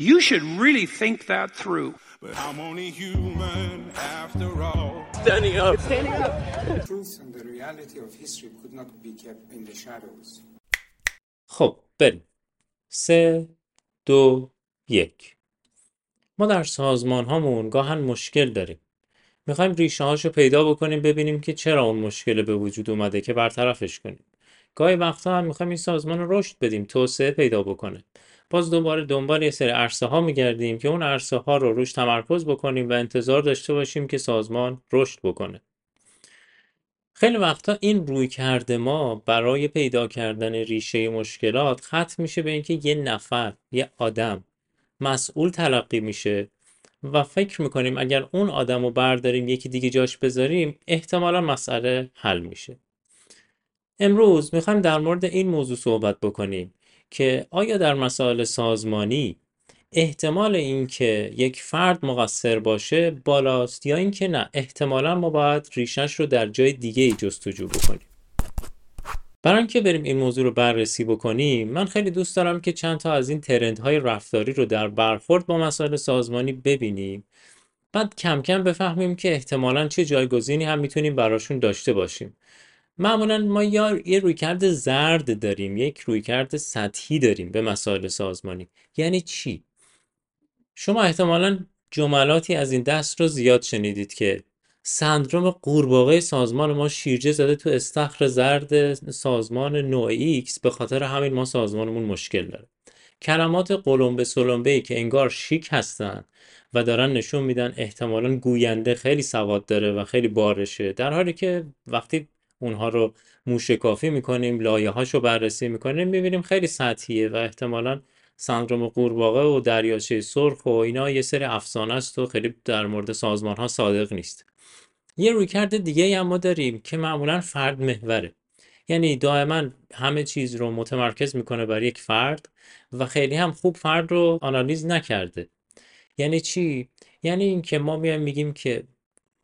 You should really think that through. But I'm only human after all. Standing up. The truth and the reality of history could not be kept in the shadows. خب بریم سه دو یک ما در سازمان هامون گاهن مشکل داریم می‌خوایم ریشه هاشو پیدا بکنیم ببینیم که چرا اون مشکل به وجود اومده که برطرفش کنیم گاهی وقتا هم می‌خوایم این سازمان رو رشد بدیم توسعه پیدا بکنه باز دوباره دنبال یه سری عرصه ها میگردیم که اون عرصه ها رو روش تمرکز بکنیم و انتظار داشته باشیم که سازمان رشد بکنه. خیلی وقتا این روی کرده ما برای پیدا کردن ریشه مشکلات ختم میشه به اینکه یه نفر یه آدم مسئول تلقی میشه و فکر می‌کنیم اگر اون آدم رو برداریم یکی دیگه جاش بذاریم احتمالا مسئله حل میشه. امروز می‌خوایم در مورد این موضوع صحبت بکنیم. که آیا در مسائل سازمانی احتمال اینکه یک فرد مقصر باشه بالاست یا اینکه نه؟ احتمالا ما باید ریشش رو در جای دیگه ای جستجو بکنیم. برای اینکه بریم این موضوع رو بررسی بکنیم من خیلی دوست دارم که چند تا از این ترندهای رفتاری رو در برخورد با مسائل سازمانی ببینیم. بعد کم کم بفهمیم که احتمالا چه جایگزینی هم می‌تونیم براشون داشته باشیم. معمولا ما یا یه رویکرد زرد داریم یک رویکرد سطحی داریم به مسائل سازمانی. یعنی چی؟ شما احتمالا جملاتی از این دست رو زیاد شنیدید که سندروم قورباغه سازمان ما شیرجه زده تو استخر زرد سازمان نوع X به خاطر همین ما سازمانمون مشکل داره. کلمات قلمبه سلمبه ای که انگار شیک هستن و دارن نشون میدن احتمالا گوینده خیلی سواد داره و خیلی بارشه. در حالی که وقتی اونها رو موشکافی می‌کنیم لایه هاشو بررسی می‌کنیم می‌بینیم خیلی سطحیه و احتمالا سندروم قورباغه و دریاچه سرخ و اینا یه سری افسانه است و خیلی در مورد سازمان ها صادق نیست. یه رویکرد دیگه هم ما داریم که معمولا فرد محوره. یعنی دائما همه چیز رو متمرکز می‌کنه بر یک فرد و خیلی هم خوب فرد رو آنالیز نکرده. یعنی چی؟ یعنی اینکه ما میایم میگیم که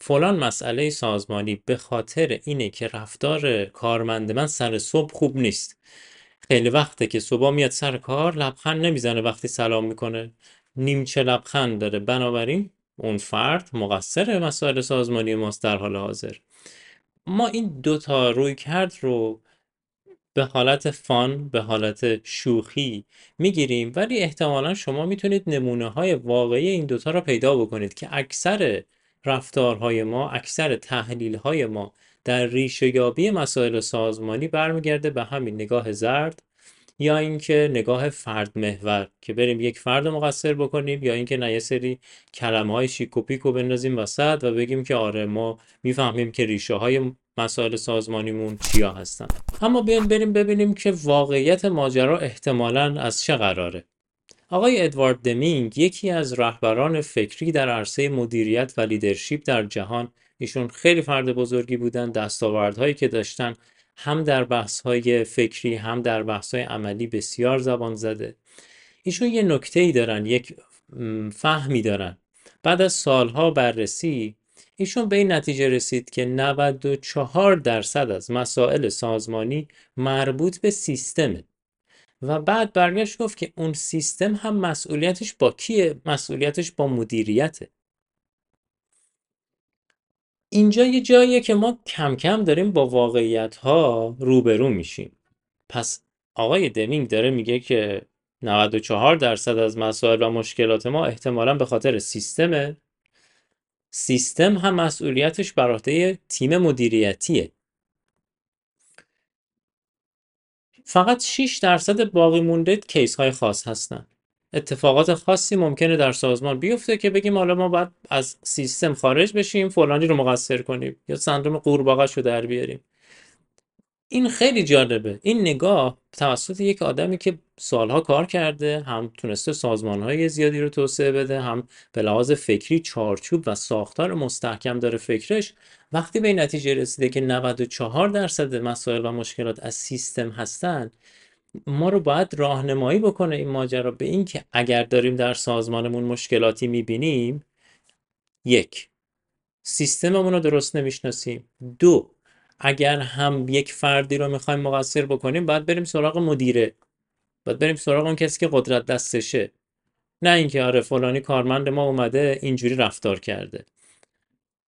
فلان مسئله سازمانی به خاطر اینه که رفتار کارمند من سر صبح خوب نیست. خیلی وقته که صبح میاد سر کار لبخند نمی‌زنه وقتی سلام می‌کنه. نیمچه لبخند داره. بنابراین اون فرد مقصر مسائل سازمانی ماست در حال حاضر. ما این دوتا روی کرد رو به حالت فان به حالت شوخی می‌گیریم ولی احتمالا شما می‌تونید نمونه های واقعی این دوتا رو پیدا بکنید که اکثر رفتارهای ما اکثر تحلیل های ما در ریشه یابی مسائل سازمانی برمیگرده به همین نگاه زرد یا اینکه نگاه فرد محور که بریم یک فرد مقصر بکنیم یا اینکه نه یه سری کلمه های شیک و بندازیم وسط و بگیم که آره ما می‌فهمیم که ریشه های مسائل سازمانیمون چیا هستن. اما بیایم بریم ببینیم که واقعیت ماجرا احتمالا از چه قراره. آقای ادوارد دمینگ یکی از رهبران فکری در عرصه مدیریت و لیدرشپ در جهان. ایشون خیلی فرد بزرگی بودن دستاوردهایی که داشتن هم در بحث‌های فکری هم در بحث‌های عملی بسیار زبان زده. ایشون یه نکته ای دارن یک فهمی دارن. بعد از سالها بررسی ایشون به این نتیجه رسید که 94 درصد از مسائل سازمانی مربوط به سیستمه. و بعد برگشت گفت که اون سیستم هم مسئولیتش با کیه؟ مسئولیتش با مدیریته. اینجا یه جاییه که ما کم کم داریم با واقعیت ها روبرو میشیم. پس آقای دمینگ داره میگه که 94 درصد از مسائل و مشکلات ما احتمالا به خاطر سیستمه. سیستم هم مسئولیتش بر تیم مدیریتیه. فقط 6 درصد باقی مونده کیس های خاص هستن. اتفاقات خاصی ممکنه در سازمان بیفته که بگیم حالا ما باید از سیستم خارج بشیم فلانی رو مقصر کنیم یا سندروم قورباغه رو در بیاریم. این خیلی جالبه. این نگاه توسط یک آدمی که سالها کار کرده هم تونسته سازمانهای زیادی رو توسعه بده هم به لحاظ فکری چارچوب و ساختار مستحکم داره فکرش وقتی به این نتیجه رسیده که 94 درصد مسائل و مشکلات از سیستم هستن ما رو باید راهنمایی بکنه این ماجرا به این که اگر داریم در سازمانمون مشکلاتی می‌بینیم یک سیستممون رو درست نمی‌شناسیم. دو اگر هم یک فردی رو می‌خوایم مقصر بکنیم باید بریم سراغ مدیره. باید بریم سراغ اون کسی که قدرت دستشه. نه اینکه آره فلانی کارمند ما اومده اینجوری رفتار کرده.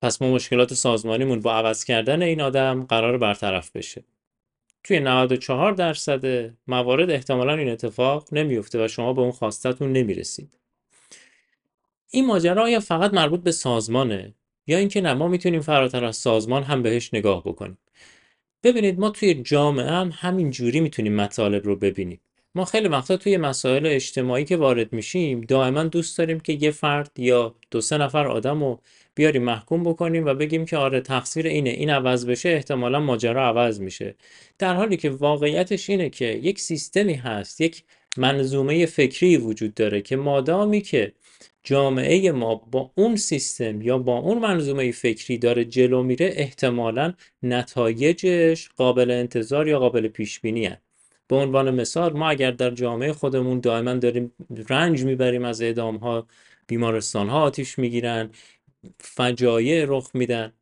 پس ما مشکلات سازمانیمون با عوض کردن این آدم قرار برطرف بشه. توی 94 درصد موارد احتمالا این اتفاق نمیفته و شما به اون خواستتون نمی‌رسید. این ماجرا یا فقط مربوط به سازمانه؟ یا اینکه نه ما می‌تونیم فراتر از سازمان هم بهش نگاه بکنیم. ببینید ما توی جامعه هم همین جوری می‌تونیم مطالب رو ببینیم. ما خیلی وقتا توی مسائل اجتماعی که وارد میشیم دائما دوست داریم که یه فرد یا دو سه نفر آدم رو بیاریم محکوم بکنیم و بگیم که آره تقصیر اینه این عوض بشه احتمالا ماجرا عوض میشه. در حالی که واقعیتش اینه که یک سیستمی هست یک منظومه فکری وجود داره که مادامی که جامعه ما با اون سیستم یا با اون منظومه فکری داره جلو میره احتمالا نتایجش قابل انتظار یا قابل پیش بینی به عنوان مثال ما اگر در جامعه خودمون دائما داریم رنج می‌بریم از اعدام ها بیمارستان ها آتیش می‌گیرن فجایع رخ میدن.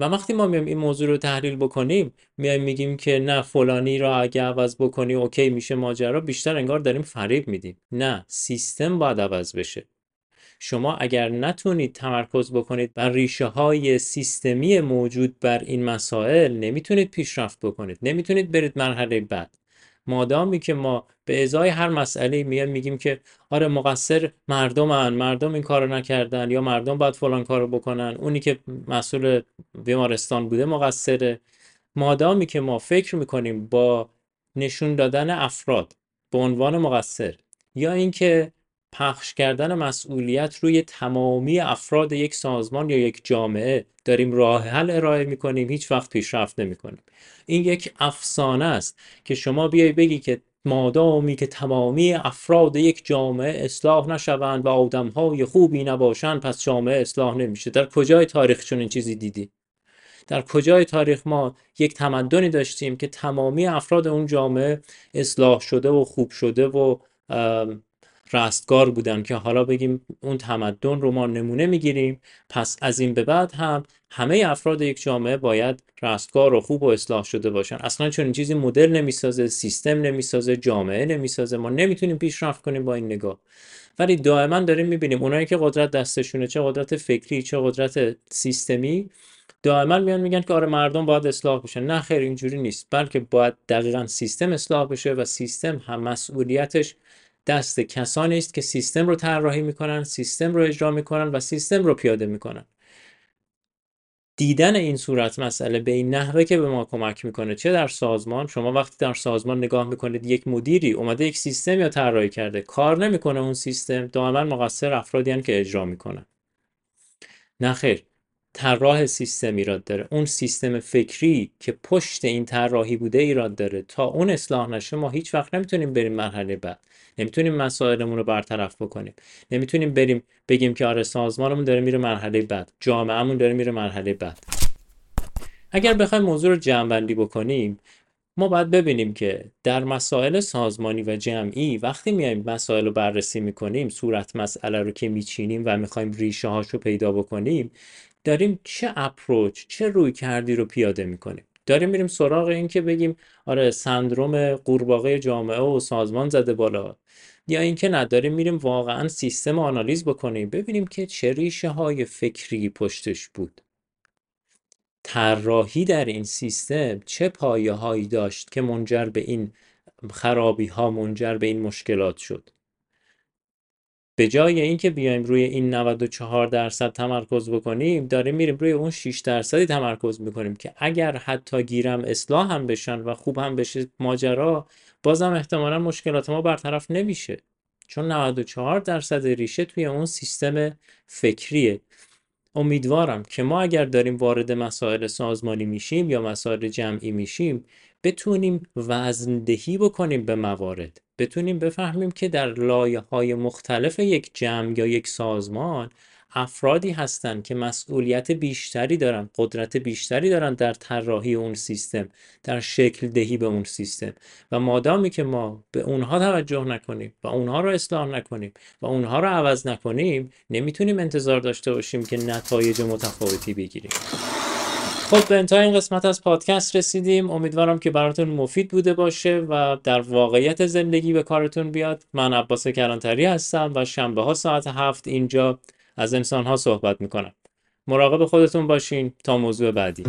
و وقتی ما میایم این موضوع رو تحلیل بکنیم میایم میگیم که نه فلانی را اگه عوض بکنی اوکی میشه ماجرا بیشتر انگار داریم فریب میدیم. نه سیستم باید عوض بشه. شما اگر نتونید تمرکز بکنید بر ریشه های سیستمی موجود بر این مسائل نمی‌تونید پیشرفت بکنید. نمی‌تونید برید مرحله بعد. مادامی که ما به ازای هر مسئله میایم میگیم که آره مقصر مردمن مردم این کارو نکردن یا مردم باید فلان کارو بکنن. اونی که مسئول بیمارستان بوده مقصره. مادامی که ما فکر می‌کنیم با نشون دادن افراد به عنوان مقصر یا اینکه پخش کردن مسئولیت روی تمامی افراد یک سازمان یا یک جامعه. داریم راه حل ارائه می‌کنیم هیچ وقت پیشرفت نمی‌کنیم. این یک افسانه است که شما بیای بگی که مادامی که تمامی افراد یک جامعه اصلاح نشوند و آدمهای خوبی نباشند پس جامعه اصلاح نمیشه. در کجای تاریخ چون این چیزی دیدی؟ در کجای تاریخ ما یک تمدنی داشتیم که تمامی افراد اون جامعه اصلاح شده و خوب شده و رستگار بودن که حالا بگیم اون تمدن رو ما نمونه می‌گیریم. پس از این به بعد هم همه افراد یک جامعه باید رستگار و خوب و اصلاح شده باشن. اصلا چون این چیزی مدل نمی‌سازه سیستم نمی‌سازه جامعه نمی‌سازه. ما نمی‌تونیم پیشرفت کنیم با این نگاه. ولی دائما داریم می‌بینیم اونایی که قدرت دستشونه چه قدرت فکری چه قدرت سیستمی دائما میان میگن که آره مردم باید اصلاح بشن. نه خیر اینجوری نیست بلکه باید دقیقا سیستم اصلاح بشه و سیستم هم مسئولیتش دست کسانی است که سیستم رو طراحی می‌کنن سیستم رو اجرا می‌کنن و سیستم رو پیاده می‌کنن. دیدن این صورت مسئله به این نحوه که به ما کمک می‌کنه چه در سازمان؟ شما وقتی در سازمان نگاه می‌کنید یک مدیری اومده یک سیستم یا طراحی کرده کار نمی‌کنه اون سیستم دائما مقصر افرادی که اجرا می‌کنن. نه خیر. طراح سیستم ایراد داره. اون سیستم فکری که پشت این طراحی بوده ایراد داره. تا اون اصلاح نشه ما هیچ وقت نمی‌تونیم بریم مرحله بعد. نمی‌تونیم مسائلمون رو برطرف بکنیم. نمی‌تونیم بریم بگیم که آره سازمانمون داره میره مرحله بعد. جامعهمون داره میره مرحله بعد. اگر بخوایم موضوع رو جمع بندی بکنیم ما باید ببینیم که در مسائل سازمانی و جمعی وقتی میایم مسائل رو بررسی می‌کنیم صورت مسئله رو که میچینیم و می‌خوایم ریشه هاش رو پیدا بکنیم داریم چه اپروچ چه روی کردی رو پیاده می‌کنیم. داریم میریم سراغ این که بگیم آره سندروم قورباغه جامعه و سازمان زده بالا. یا اینکه نداریم میریم واقعا سیستم آنالیز بکنیم ببینیم که چه ریشه های فکری پشتش بود. طراحی در این سیستم چه پایه داشت که منجر به این خرابی ها منجر به این مشکلات شد؟ به جای اینکه بیایم روی این 94 درصد تمرکز بکنیم داریم میریم روی اون 6 درصدی تمرکز می‌کنیم که اگر حتی گیرم اصلاح هم بشن و خوب هم بشه ماجرا بازم احتمالا مشکلات ما برطرف نمیشه. چون 94 درصد ریشه توی اون سیستم فکریه. امیدوارم که ما اگر داریم وارد مسائل سازمانی میشیم یا مسائل جمعی میشیم بتونیم وزندهی بکنیم به موارد. بتونیم بفهمیم که در لایه های مختلف یک جمع یا یک سازمان افرادی هستند که مسئولیت بیشتری دارن قدرت بیشتری دارن در طراحی اون سیستم در شکل دهی به اون سیستم. و مادامی که ما به اونها توجه نکنیم و اونها رو اصلاح نکنیم و اونها رو عوض نکنیم نمی‌تونیم انتظار داشته باشیم که نتایج متفاوتی بگیریم. خب به انتهای این قسمت از پادکست رسیدیم. امیدوارم که براتون مفید بوده باشه و در واقعیت زندگی به کارتون بیاد. من عباس کرانتری هستم و شنبه ها ساعت هفت اینجا از انسان ها صحبت می‌کنم. مراقب خودتون باشین تا موضوع بعدی.